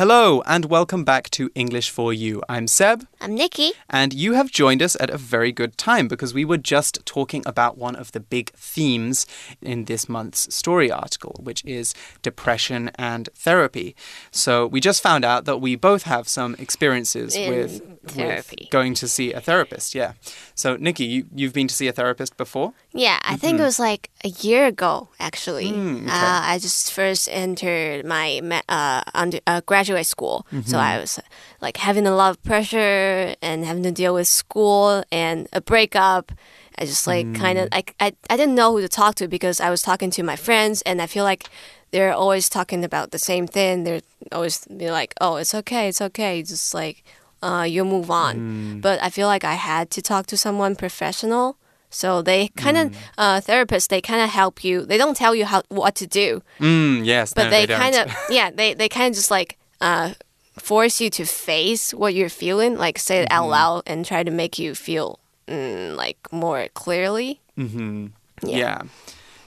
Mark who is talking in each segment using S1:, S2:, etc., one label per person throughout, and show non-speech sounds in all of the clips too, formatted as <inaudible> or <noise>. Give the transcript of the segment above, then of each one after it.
S1: Hello, and welcome back to English for You. I'm Seb.
S2: I'm Nikki.
S1: And you have joined us at a very good time because we were just talking about one of the big themes in this month's story article, which is depression and therapy. So we just found out that we both have some experiences
S2: In
S1: with,
S2: therapy.
S1: going to see a therapist. Yeah. So, Nikki, you, you've been to see a therapist before?
S2: Yeah, I think
S1: Mm-hmm.
S2: it was like a year ago, actually.
S1: Mm, okay.
S2: uh, I just first entered my uh, under, uh, graduate school. So
S1: Mm-hmm.
S2: I was like having a lot of pressure and having to deal with school and a breakup. I just like kind
S1: Mm.
S2: of, I, I, I didn't know who to talk to because I was talking to my friends and I feel like they're always talking about the same thing. They're always be like, oh, it's okay, it's okay. Just like, uh, you'll move on.
S1: Mm.
S2: But I feel like I had to talk to someone professional. So they kind of
S1: Mm.
S2: uh, therapists. They kind of help you. They don't tell you how what to do,
S1: Mm, yes.
S2: but
S1: no,
S2: they,
S1: don't.
S2: kind of <laughs> yeah. They they kind of just like uh, force you to face what you're feeling, like say it out
S1: Mm-hmm.
S2: loud and try to make you feel mm, like more clearly.
S1: hmm
S2: Yeah.
S1: Yeah.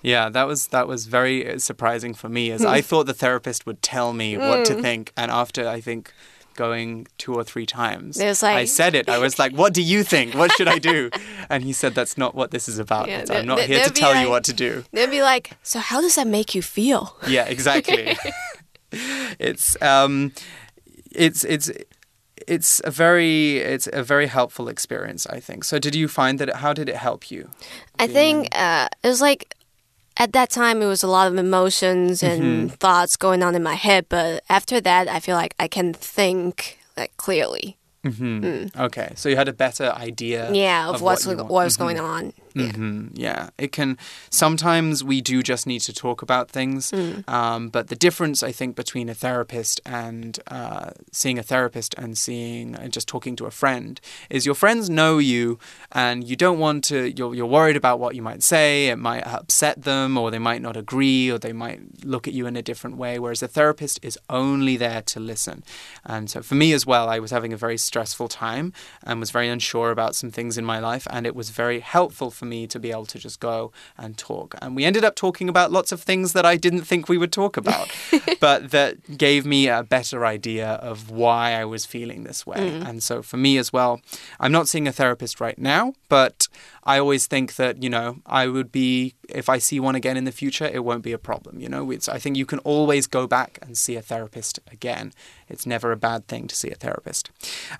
S1: yeah. that was that was very uh, surprising for me as I <laughs> thought the therapist would tell me what to think and after I think going two or three times.
S2: There's
S1: I
S2: like-
S1: said it. I was like what do you think? What should I do? <laughs> And he said that's not what this is about.
S2: Yeah,
S1: I'm not here to tell you what to do.
S2: They'd be like, "So how does that make you feel?"
S1: yeah exactly. <laughs> It's um it's it's it's a very it's a very helpful experience I think. So did you find that it, how did it help you?
S2: I think uh, it was like at that time it was a lot of emotions and
S1: Mm-hmm.
S2: thoughts going on in my head, but after that I feel like I can think like clearly.
S1: hmm Okay, so you had a better idea.
S2: Yeah, of, what's
S1: what
S2: what was going on. Yeah.
S1: hmm Yeah, it can. Sometimes we do just need to talk about things,
S2: Mm.
S1: um, but the difference I think between a therapist and uh, seeing a therapist and seeing and just talking to a friend is your friends know you, and you don't want to. You're you're worried about what you might say. It might upset them, or they might not agree, or they might look at you in a different way. Whereas a therapist is only there to listen. And so for me as well, I was having a very stressful time and was very unsure about some things in my life, and it was very helpful for me to be able to just go and talk. And we ended up talking about lots of things that I didn't think we would talk about, <laughs> but that gave me a better idea of why I was feeling this way. Mm. And so for me as well, I'm not seeing a therapist right now, but I always think that, you know, I would be, if I see one again in the future, it won't be a problem. You know, it's, I think you can always go back and see a therapist again. It's never a bad thing to see a therapist.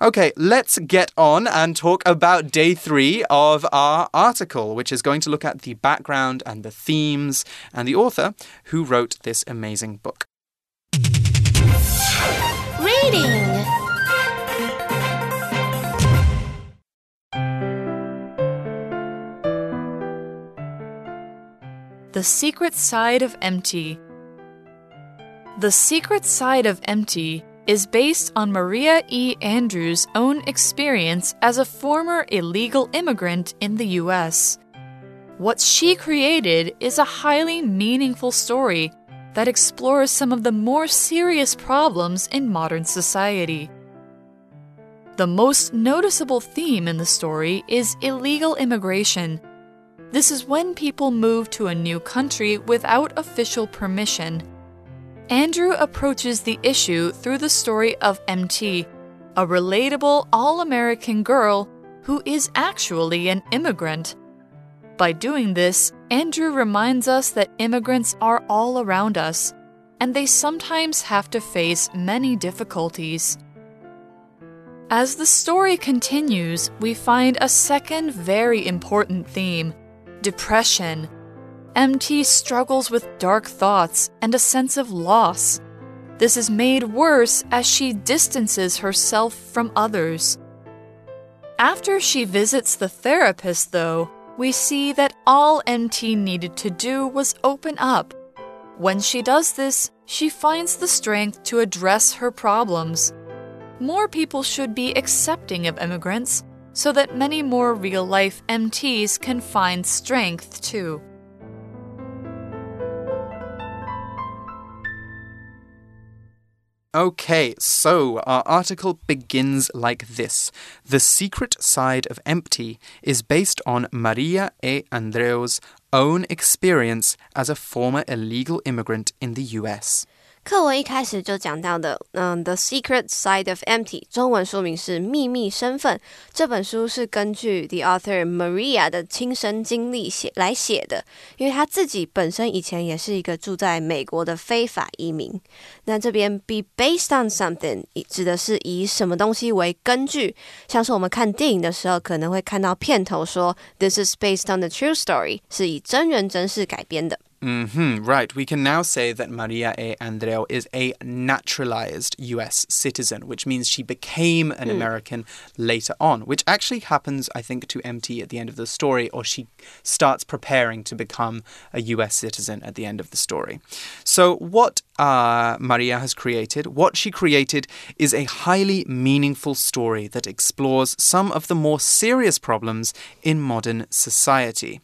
S1: Okay, let's get on and talk about day three of our article, which is going to look at the background and the themes and the author who wrote this amazing book.
S2: Reading.
S3: The Secret Side of Empty. The Secret Side of Empty is based on Maria E. Andreu's own experience as a former illegal immigrant in the U.S. What she created is a highly meaningful story that explores some of the more serious problems in modern society. The most noticeable theme in the story is illegal immigration. This is when people move to a new country without official permission. Andreu approaches the issue through the story of MT, a relatable all American girl who is actually an immigrant. By doing this, Andreu reminds us that immigrants are all around us, and they sometimes have to face many difficulties. As the story continues, we find a second very important theme depression. MT struggles with dark thoughts and a sense of loss. This is made worse as she distances herself from others. After she visits the therapist, though, we see that all MT needed to do was open up. When she does this, she finds the strength to address her problems. More people should be accepting of immigrants so that many more real life MTs can find strength too.
S1: Okay, so our article begins like this The secret side of empty is based on Maria E. Andreu's own experience as a former illegal immigrant in the US.
S2: 课文一开始就讲到的，嗯，《The Secret Side of Empty》中文说明是《秘密身份》。这本书是根据 the author Maria 的亲身经历写来写的，因为他自己本身以前也是一个住在美国的非法移民。那这边 be based on something 指的是以什么东西为根据，像是我们看电影的时候可能会看到片头说 this is based on the true story，是以真人真事改编的。
S1: Mm -hmm, right. We can now say that Maria E. Andreu is a naturalized US citizen, which means she became an mm. American later on, which actually happens, I think, to MT at the end of the story, or she starts preparing to become a US citizen at the end of the story. So, what uh, Maria has created, what she created, is a highly meaningful story that explores some of the more serious problems in modern society.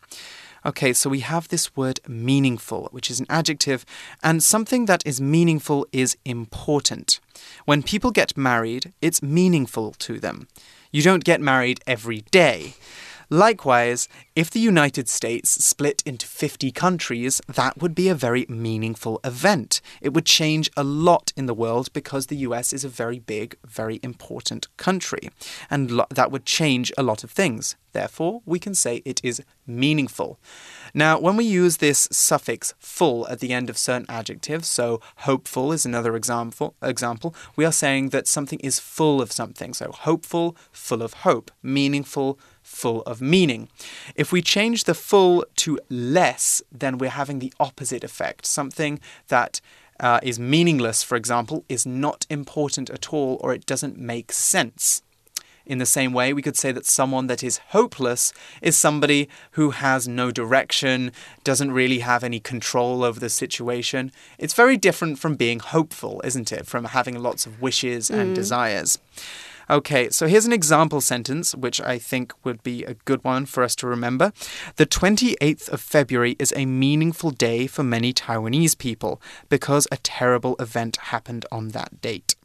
S1: Okay, so we have this word meaningful, which is an adjective, and something that is meaningful is important. When people get married, it's meaningful to them. You don't get married every day. Likewise, if the United States split into 50 countries, that would be a very meaningful event. It would change a lot in the world because the US is a very big, very important country. And that would change a lot of things. Therefore, we can say it is meaningful. Now, when we use this suffix full at the end of certain adjectives, so hopeful is another example, example, we are saying that something is full of something. So hopeful, full of hope, meaningful, full of meaning. If we change the full to less, then we're having the opposite effect. Something that uh, is meaningless, for example, is not important at all or it doesn't make sense. In the same way, we could say that someone that is hopeless is somebody who has no direction, doesn't really have any control over the situation. It's very different from being hopeful, isn't it? From having lots of wishes and mm. desires. Okay, so here's an example sentence which I think would be a good one for us to remember. The 28th of February is a meaningful day for many Taiwanese people because a terrible event happened on that date.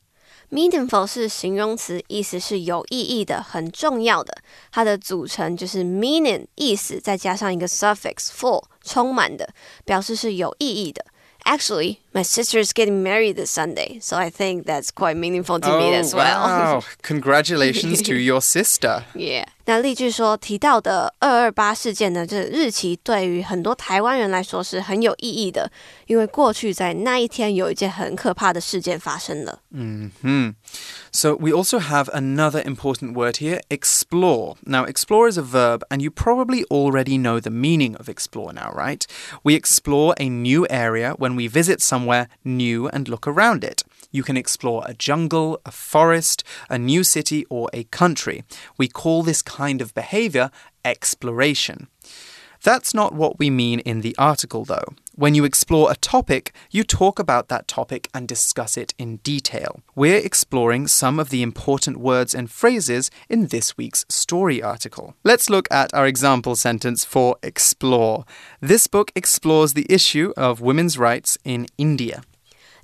S2: Meaningful 是形容词，意思是有意义的、很重要的。它的组成就是 meaning 意思，再加上一个 suffix full 充满的，表示是有意义的。Actually, my sister is getting married this Sunday, so I think that's quite meaningful to
S1: oh,
S2: me as well.
S1: Wow. <laughs> Congratulations to your sister.
S2: Yeah. 那例句说提到的二二八事件呢，这日期对于很多台湾人来说是很有意义的，因为过去在那一天有一件很可怕的事件发生了。
S1: 嗯哼。So we also have another important word here, explore. Now, explore is a verb, and you probably already know the meaning of explore now, right? We explore a new area when we visit somewhere new and look around it. You can explore a jungle, a forest, a new city, or a country. We call this kind of behavior exploration. That's not what we mean in the article, though. When you explore a topic, you talk about that topic and discuss it in detail. We're exploring some of the important words and phrases in this week's story article. Let's look at our example sentence for explore. This book explores the issue of women's rights in India.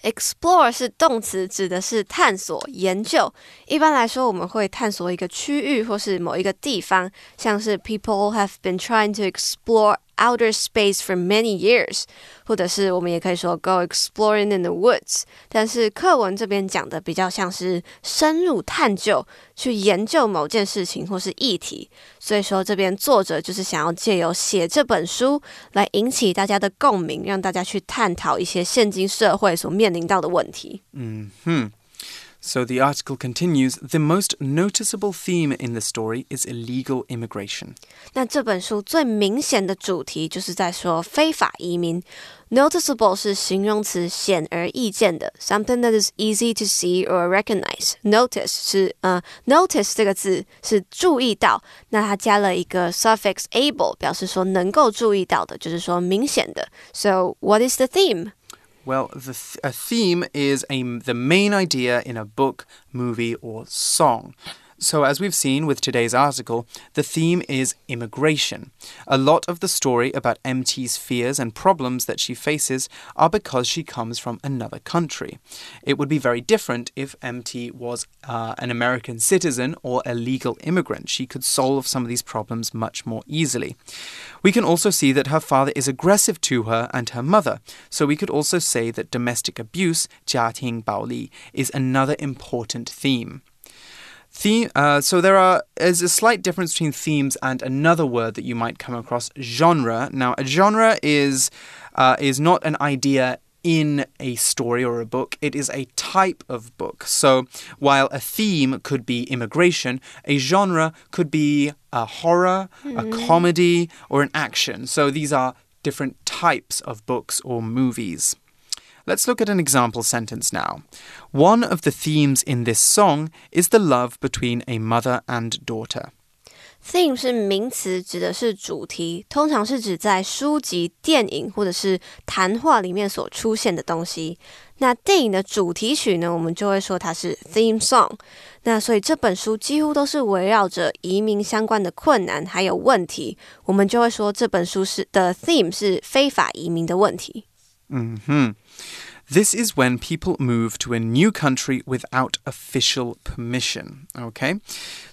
S2: Explore 是动词，指的是探索、研究。一般来说，我们会探索一个区域或是某一个地方，像是 People have been trying to explore outer space for many years，或者是我们也可以说 go exploring in the woods。但是课文这边讲的比较像是深入探究，去研究某件事情或是议题。所以说这边作者就是想要借由写这本书来引起大家的共鸣，让大家去探讨一些现今社会所面临到的问题。
S1: 嗯哼。So the article continues The most noticeable theme in the story is illegal immigration.
S2: 那这本书最明显的主题就是在说非法移民。Noticeable 是形容词，显而易见的，something that is easy to see or recognize. Notice 是呃，notice 这个字是注意到，那它加了一个 suffix able，表示说能够注意到的，就是说明显的。So what is the theme?
S1: Well, the th a theme is a, the main idea in a book, movie, or song. So, as we've seen with today's article, the theme is immigration. A lot of the story about MT's fears and problems that she faces are because she comes from another country. It would be very different if MT was uh, an American citizen or a legal immigrant. She could solve some of these problems much more easily. We can also see that her father is aggressive to her and her mother. So we could also say that domestic abuse, 家庭暴力, is another important theme. Theme, uh, so there are is a slight difference between themes and another word that you might come across, genre. Now, a genre is uh, is not an idea in a story or a book. It is a type of book. So while a theme could be immigration, a genre could be a horror, a comedy, or an action. So these are different types of books or movies. Let's look at an example sentence now. One of the themes in this song is the love between a mother and daughter.
S2: Theme 是名词，指的是主题，通常是指在书籍、电影或者是谈话里面所出现的东西。那电影的主题曲呢，我们就会说它是 theme song。那所以这本书几乎都是围绕着移民相关的困难还有问题，我们就会说这本书是的 theme 是非法移民的问题。
S1: hmm This is when people move to a new country without official permission. Okay?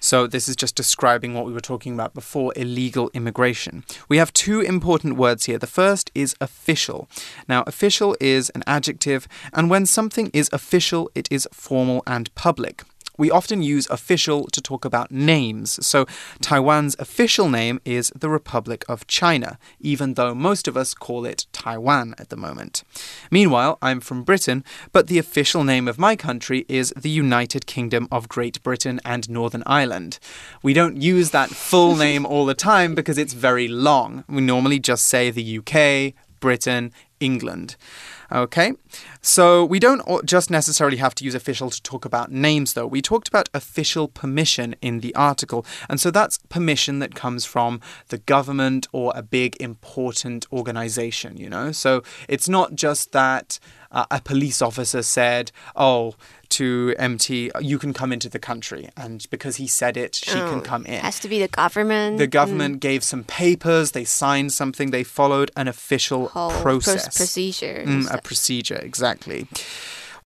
S1: So, this is just describing what we were talking about before illegal immigration. We have two important words here. The first is official. Now, official is an adjective, and when something is official, it is formal and public. We often use official to talk about names. So, Taiwan's official name is the Republic of China, even though most of us call it Taiwan at the moment. Meanwhile, I'm from Britain, but the official name of my country is the United Kingdom of Great Britain and Northern Ireland. We don't use that full <laughs> name all the time because it's very long. We normally just say the UK, Britain, England. Okay, so we don't just necessarily have to use official to talk about names, though. We talked about official permission in the article, and so that's permission that comes from the government or a big important organization, you know? So it's not just that uh, a police officer said, oh, to MT, you can come into the country, and because he said it, she can
S2: Oh,
S1: come in.
S2: It has to be the government.
S1: The government gave some papers, they signed something, they followed an official
S2: whole pro-
S1: process.
S2: procedure.
S1: Mm, a procedure, exactly.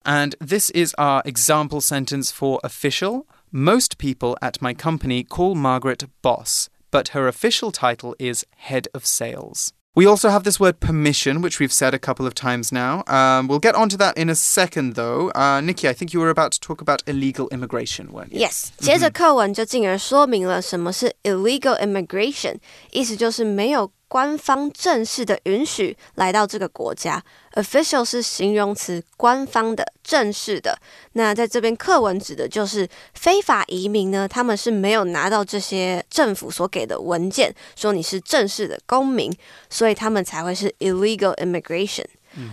S1: And this is our example sentence for official. Most people at my company call Margaret boss, but her official title is head of sales. We also have this word permission, which we've said a couple of times now. Um, we'll get onto that in a second, though. Uh, Nikki, I think you were about to talk about illegal immigration, weren't you?
S2: Yes，接着课文就进而说明了什么是 illegal immigration，意思就是没有 官方正式的允许来到这个国家。official 是形容词，官方的、正式的。那在这边课文指的就是非法移民呢，他们是没有拿到这些政府所给的文件，说你是正式的公民，所以他们才会是 illegal immigration。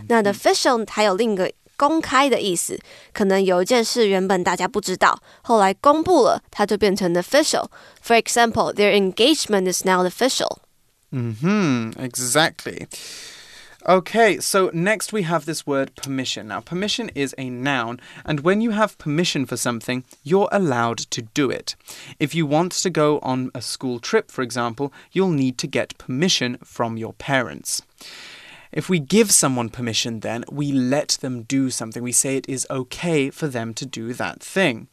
S2: 那 the official 还有另一个公开的意思，可能有一件事原本大家不知道，后来公布了，它就变成 official。For example, their engagement is now official.
S1: Hmm, exactly. Okay, so next we have this word permission. Now, permission is a noun, and when you have permission for something, you're allowed to do it. If you want to go on a school trip, for example, you'll need to get permission from your parents. If we give someone permission, then we let them do something. We say it is okay for them to do that thing.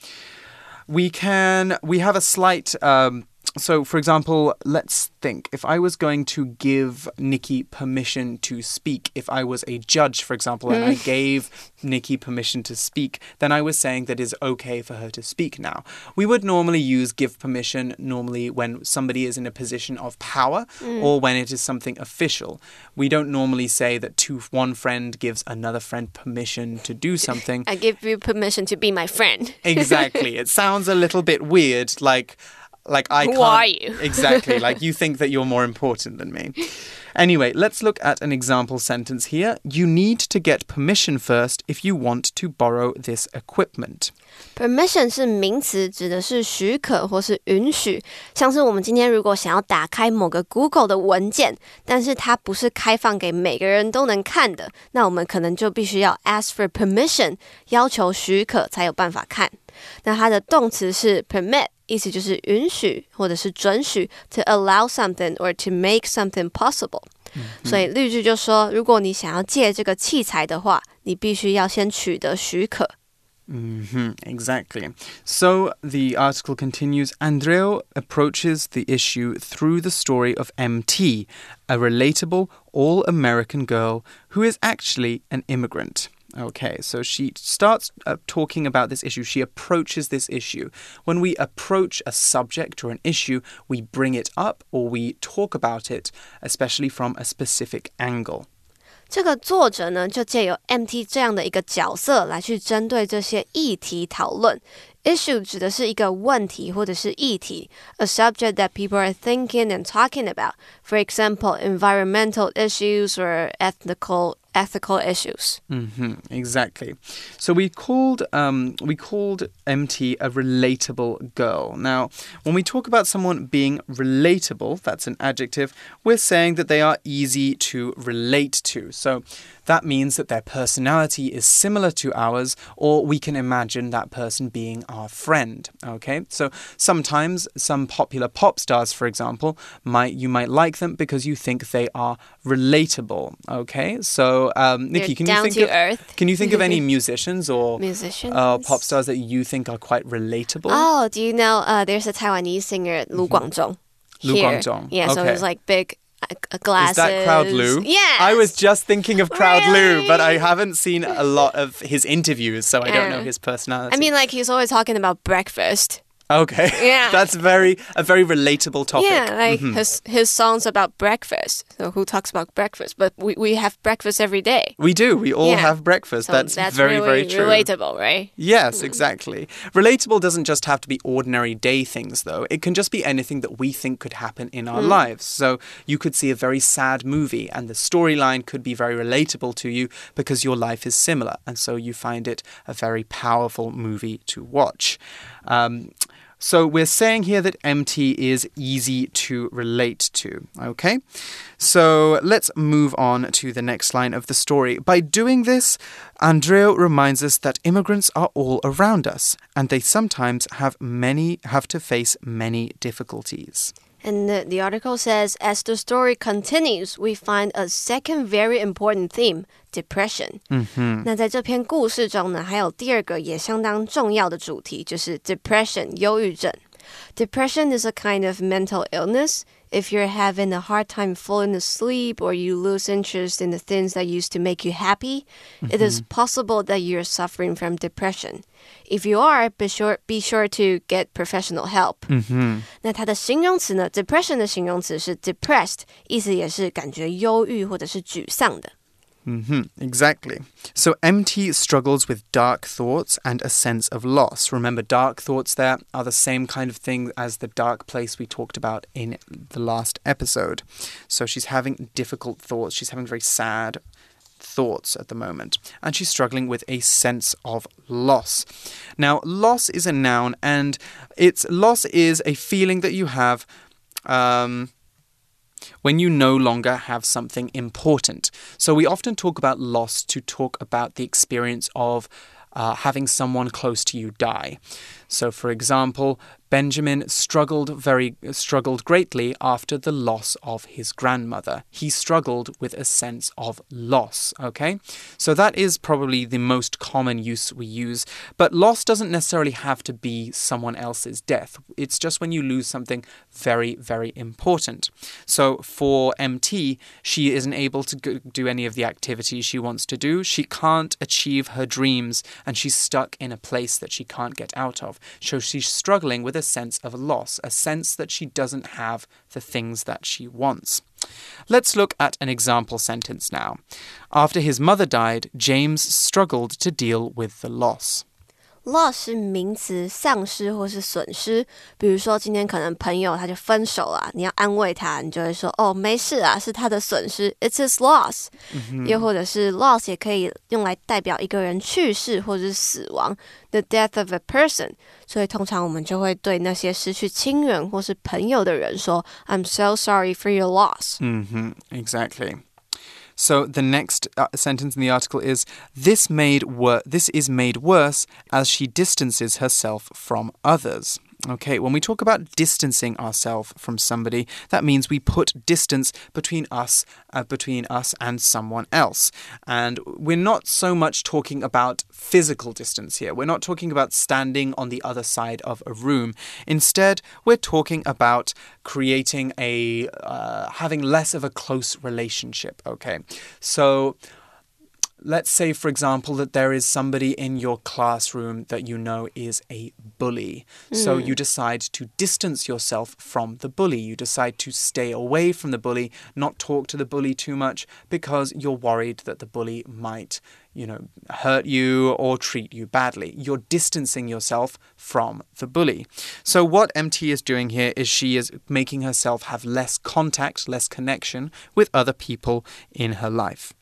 S1: We can, we have a slight, um, so for example, let's think if I was going to give Nikki permission to speak, if I was a judge, for example, and I hmm. gave Nikki permission to speak, then I was saying that it's okay for her to speak now. We would normally use give permission normally when somebody is in a position of power hmm. or when it is something official. We don't normally say that to one friend gives another friend permission to do <laughs> something.
S2: I give you permission to be my friend.
S1: exactly. It <laughs> sounds a little bit weird, like like I
S2: Who
S1: can't
S2: are you? <laughs>
S1: exactly like you think that you're more important than me. Anyway, let's look at an example sentence here. You need to get permission first if you want to borrow this equipment.
S2: Permission 是名词，指的是许可或是允许。像是我们今天如果想要打开某个 Google 的文件，但是它不是开放给每个人都能看的，那我们可能就必须要 ask for permission，要求许可才有办法看。那它的动词是 permit， 意思就是允许或者是准许，to allow something or to make something possible。所以例句就说，如果你想要借这个器材的话，你必须要先取得许可。
S1: Mm-hmm, exactly. So the article continues Andreu approaches the issue through the story of MT, a relatable all American girl who is actually an immigrant. Okay, so she starts uh, talking about this issue. She approaches this issue. When we approach a subject or an issue, we bring it up or we talk about it, especially from a specific angle.
S2: 这个作者呢，就借由 MT 这样的一个角色来去针对这些议题讨论。Issue 指的是一个问题或者是议题，a subject that people are thinking and talking about. For example, environmental issues or ethnical ethical issues.
S1: Mm-hmm, exactly. So we called um, we called MT a relatable girl. Now, when we talk about someone being relatable, that's an adjective. We're saying that they are easy to relate to. So that means that their personality is similar to ours, or we can imagine that person being our friend. Okay, so sometimes some popular pop stars, for example, might you might like them because you think they are relatable. Okay, so um, Nikki,
S2: can
S1: you think
S2: of,
S1: earth. Can you think of any <laughs> musicians or
S2: musicians
S1: uh, pop stars that you think are quite relatable?
S2: Oh, do you know? Uh, there's a Taiwanese singer Lu
S1: mm-hmm.
S2: Guangzhong.
S1: Lu Guangzhong.
S2: Yeah,
S1: okay.
S2: so he's like big glasses.
S1: Is that Crowd Lu?
S2: Yeah.
S1: I was just thinking of Crowd
S2: really?
S1: Lu, but I haven't seen a lot of his interviews, so I don't know his personality.
S2: I mean, like he's always talking about breakfast.
S1: Okay. <laughs>
S2: Yeah.
S1: That's very a very relatable topic.
S2: Yeah, like
S1: mm -hmm.
S2: his his songs about breakfast. So who talks about breakfast? But we, we have breakfast every day.
S1: We do. We all
S2: yeah.
S1: have breakfast.
S2: So
S1: that's,
S2: that's
S1: very
S2: really
S1: very true.
S2: Relatable, right?
S1: Yes, exactly. Relatable doesn't just have to be ordinary day things though. It can just be anything that we think could happen in our mm. lives. So you could see a very sad movie and the storyline could be very relatable to you because your life is similar and so you find it a very powerful movie to watch. Um, so we're saying here that MT is easy to relate to. Okay? So let's move on to the next line of the story. By doing this, Andreu reminds us that immigrants are all around us and they sometimes have many have to face many difficulties.
S2: And the, the, article says, as the story continues, we find a second very important theme depression.
S1: 嗯哼，
S2: 那在这篇故事中呢，还有第二个也相当重要的主题，就是 depression 忧郁症。Depression is a kind of mental illness if you're having a hard time falling asleep or you lose interest in the things that used to make you happy, mm -hmm. it is mm-hmm. possible that you're suffering from depression. If you are, be sure be sure to get professional help.
S1: 嗯哼，
S2: 那它的形容词呢？depression 的形容词是 depressed，意思也是感觉忧郁或者是沮丧的。
S1: Mm -hmm, exactly. So MT struggles with dark thoughts and a sense of loss. Remember, dark thoughts there are the same kind of thing as the dark place we talked about in the last episode. So she's having difficult thoughts. She's having very sad thoughts at the moment. And she's struggling with a sense of loss. Now, loss is a noun, and its loss is a feeling that you have. Um, when you no longer have something important. So we often talk about loss to talk about the experience of uh, having someone close to you die. So, for example, Benjamin struggled very struggled greatly after the loss of his grandmother. He struggled with a sense of loss, okay? So that is probably the most common use we use, but loss doesn't necessarily have to be someone else's death. It's just when you lose something very very important. So for MT, she isn't able to do any of the activities she wants to do. She can't achieve her dreams and she's stuck in a place that she can't get out of. So she's struggling with a sense of loss, a sense that she doesn't have the things that she wants. Let's look at an example sentence now. After his mother died, James struggled to deal with the loss.
S2: Loss 是名词，丧失或是损失。比如说，今天可能朋友他就分手了，你要安慰他，你就会说：“哦，没事啊，是他的损失，it's his loss。
S1: 嗯”
S2: 又或者是 loss 也可以用来代表一个人去世或者是死亡，the death of a person。所以通常我们就会对那些失去亲人或是朋友的人说：“I'm so sorry for your loss。”
S1: 嗯哼，exactly。So the next uh, sentence in the article is this made wor- this is made worse as she distances herself from others. Okay, when we talk about distancing ourselves from somebody, that means we put distance between us, uh, between us and someone else. And we're not so much talking about physical distance here. We're not talking about standing on the other side of a room. Instead, we're talking about creating a uh, having less of a close relationship. Okay, so let's say, for example, that there is somebody in your classroom that you know is a bully. Mm. So you decide to distance yourself from the bully. You decide to stay away from the bully, not talk to the bully too much because you're worried that the bully might, you know, hurt you or treat you badly. You're distancing yourself from the bully. So what MT is doing here is she is making herself have less contact, less connection with other people in her life.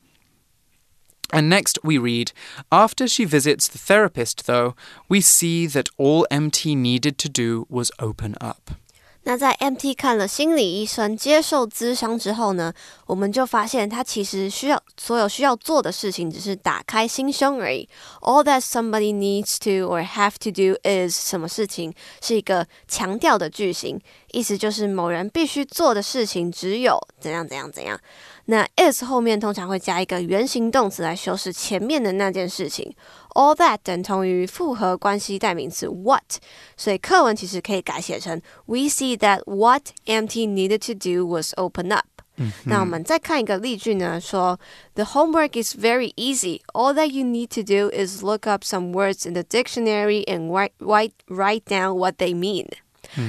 S1: And next we read After she visits the therapist, though, we see that all MT needed to do was open up.
S2: 那在 MT 看了心理医生接受咨商之后呢，我们就发现他其实需要所有需要做的事情只是打开心胸而已。All that somebody needs to or have to do is 什么事情是一个强调的句型，意思就是某人必须做的事情只有怎样怎样怎样。 那 is 后面通常会加一个原形动词来修饰前面的那件事情。All that 等同于复合关系代名词 what，所以课文其实可以改写成 We see that what MT needed to do was open up。嗯、那我们再看一个例句呢，说 The homework is very easy. All that you need to do is look up some words in the dictionary and write write write down what they mean.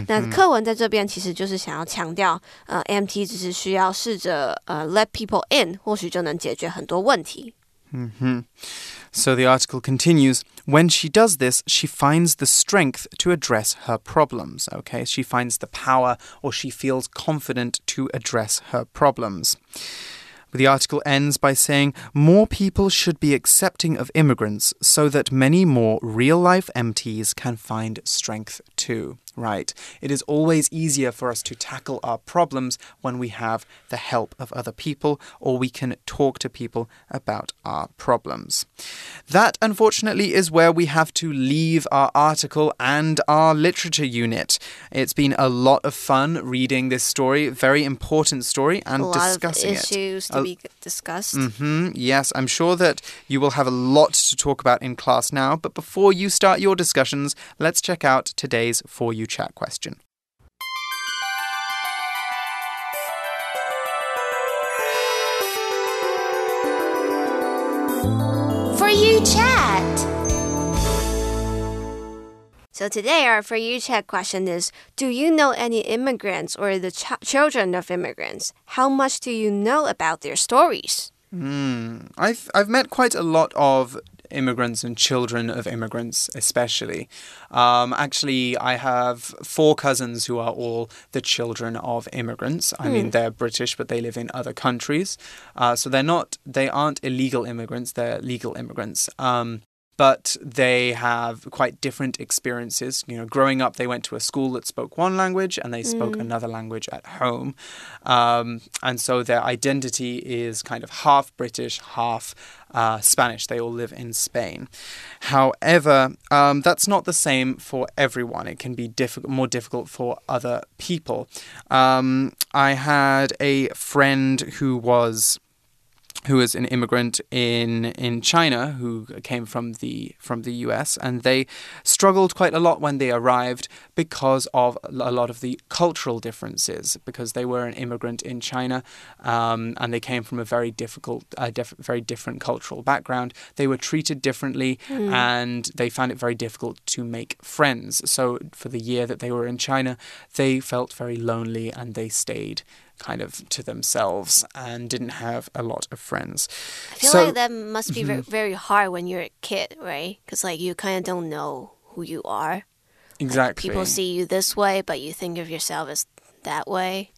S2: 那课文在这边其实就是想要强调，呃，MT 只是需要试着呃 let people in，或许就能解决很多问题。
S1: Mm -hmm. So the article continues When she does this, she finds the strength to address her problems. Okay, she finds the power or she feels confident to address her problems. The article ends by saying more people should be accepting of immigrants so that many more real life MTs can find strength too. Right. It is always easier for us to tackle our problems when we have the help of other people or we can talk to people about our problems. That, unfortunately, is where we have to leave our article and our literature unit. It's been a lot of fun reading this story, very important story, and
S2: a
S1: discussing
S2: lot of issues
S1: it.
S2: to be discussed.
S1: Mm -hmm, yes, I'm sure that you will have a lot to talk about in class now. But before you start your discussions, let's check out today's For You chat question.
S2: For you chat. So today our For You Chat question is Do you know any immigrants or the ch children of immigrants? How much do you know about their stories?
S1: Mm, I've, I've met quite a lot of immigrants and children of immigrants, especially. Um, actually, I have four cousins who are all the children of immigrants. I mm. mean, hmm. they're British, but they live in other countries. Uh, so they're not, they aren't illegal immigrants, they're legal immigrants. Um, but they have quite different experiences. You know, growing up, they went to a school that spoke one language and they spoke mm. another language at home. Um, and so their identity is kind of half British, half uh, Spanish. They all live in Spain. However, um, that's not the same for everyone. It can be diff more difficult for other people. Um, I had a friend who was who is an immigrant in in China who came from the from the US and they struggled quite a lot when they arrived because of a lot of the cultural differences because they were an immigrant in China um, and they came from a very difficult uh, very different cultural background they were treated differently mm. and they found it very difficult to make friends so for the year that they were in China they felt very lonely and they stayed kind of to themselves and didn't have a lot of friends.
S2: I feel so, like that must be mm-hmm. very hard when you're a kid, right? Because like you kind of don't know who you are.
S1: Exactly.
S2: Like, people see you this way, but you think of yourself as that way.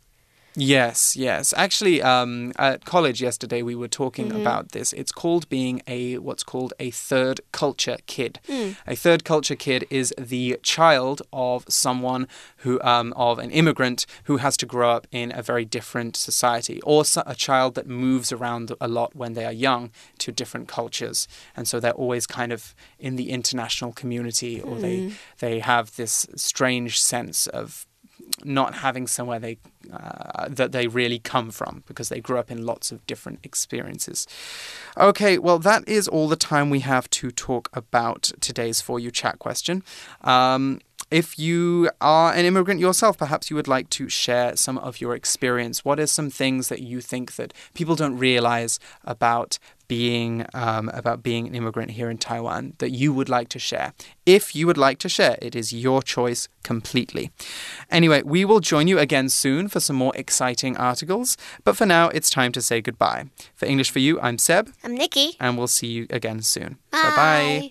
S1: Yes, yes. Actually, um, at college yesterday, we were talking about this. It's called being a what's called a third culture kid. A third culture kid is the child of someone who, um, of an immigrant who has to grow up in a very different society, or a child that moves around a lot when they are young to different cultures, and so they're always kind of in the international community, or they they have this strange sense of not having somewhere they uh, that they really come from because they grew up in lots of different experiences. Okay, well that is all the time we have to talk about today's for you chat question. Um, if you are an immigrant yourself, perhaps you would like to share some of your experience. What are some things that you think that people don't realize about being um, about being an immigrant here in Taiwan that you would like to share? If you would like to share, it is your choice completely. Anyway, we will join you again soon for some more exciting articles. But for now, it's time to say goodbye. For English for You, I'm Seb,
S2: I'm Nikki.
S1: and we'll see you again soon. Bye bye.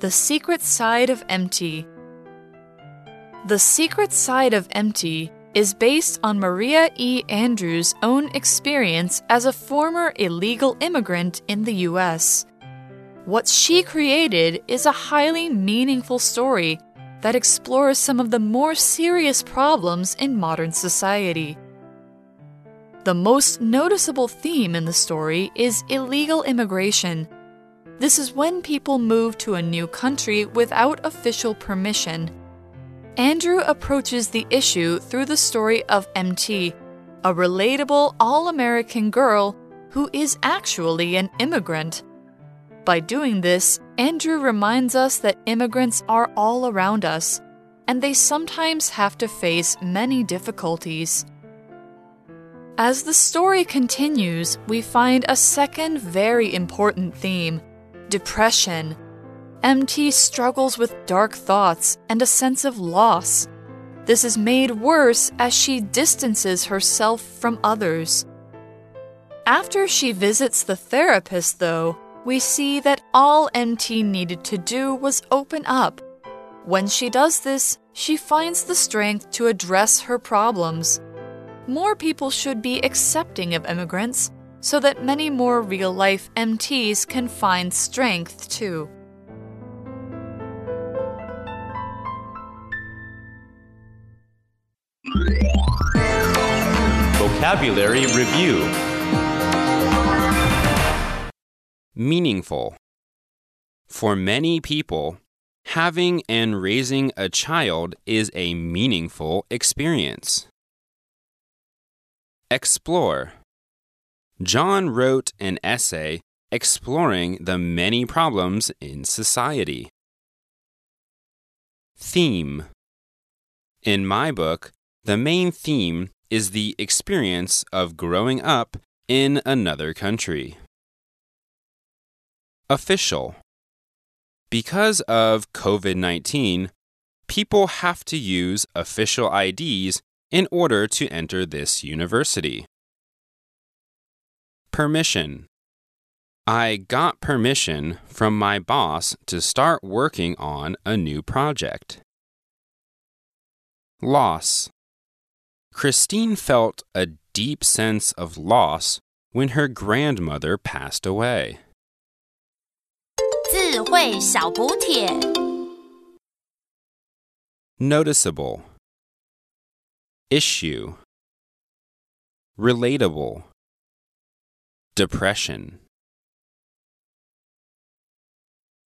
S3: The Secret Side of Empty. The Secret Side of Empty is based on Maria E. Andreu's own experience as a former illegal immigrant in the U.S. What she created is a highly meaningful story that explores some of the more serious problems in modern society. The most noticeable theme in the story is illegal immigration. This is when people move to a new country without official permission. Andreu approaches the issue through the story of MT, a relatable all American girl who is actually an immigrant. By doing this, Andreu reminds us that immigrants are all around us, and they sometimes have to face many difficulties. As the story continues, we find a second very important theme depression. MT struggles with dark thoughts and a sense of loss. This is made worse as she distances herself from others. After she visits the therapist, though, we see that all MT needed to do was open up. When she does this, she finds the strength to address her problems. More people should be accepting of immigrants so that many more real life MTs can find strength too.
S4: Vocabulary Review Meaningful. For many people, having and raising a child is a meaningful experience. Explore. John wrote an essay exploring the many problems in society. Theme. In my book, the main theme is the experience of growing up in another country. Official. Because of COVID 19, people have to use official IDs in order to enter this university. Permission. I got permission from my boss to start working on a new project. Loss. Christine felt a deep sense of loss when her grandmother passed away.
S5: 智慧小补帖。
S4: Noticeable. Issue. Relatable. Depression.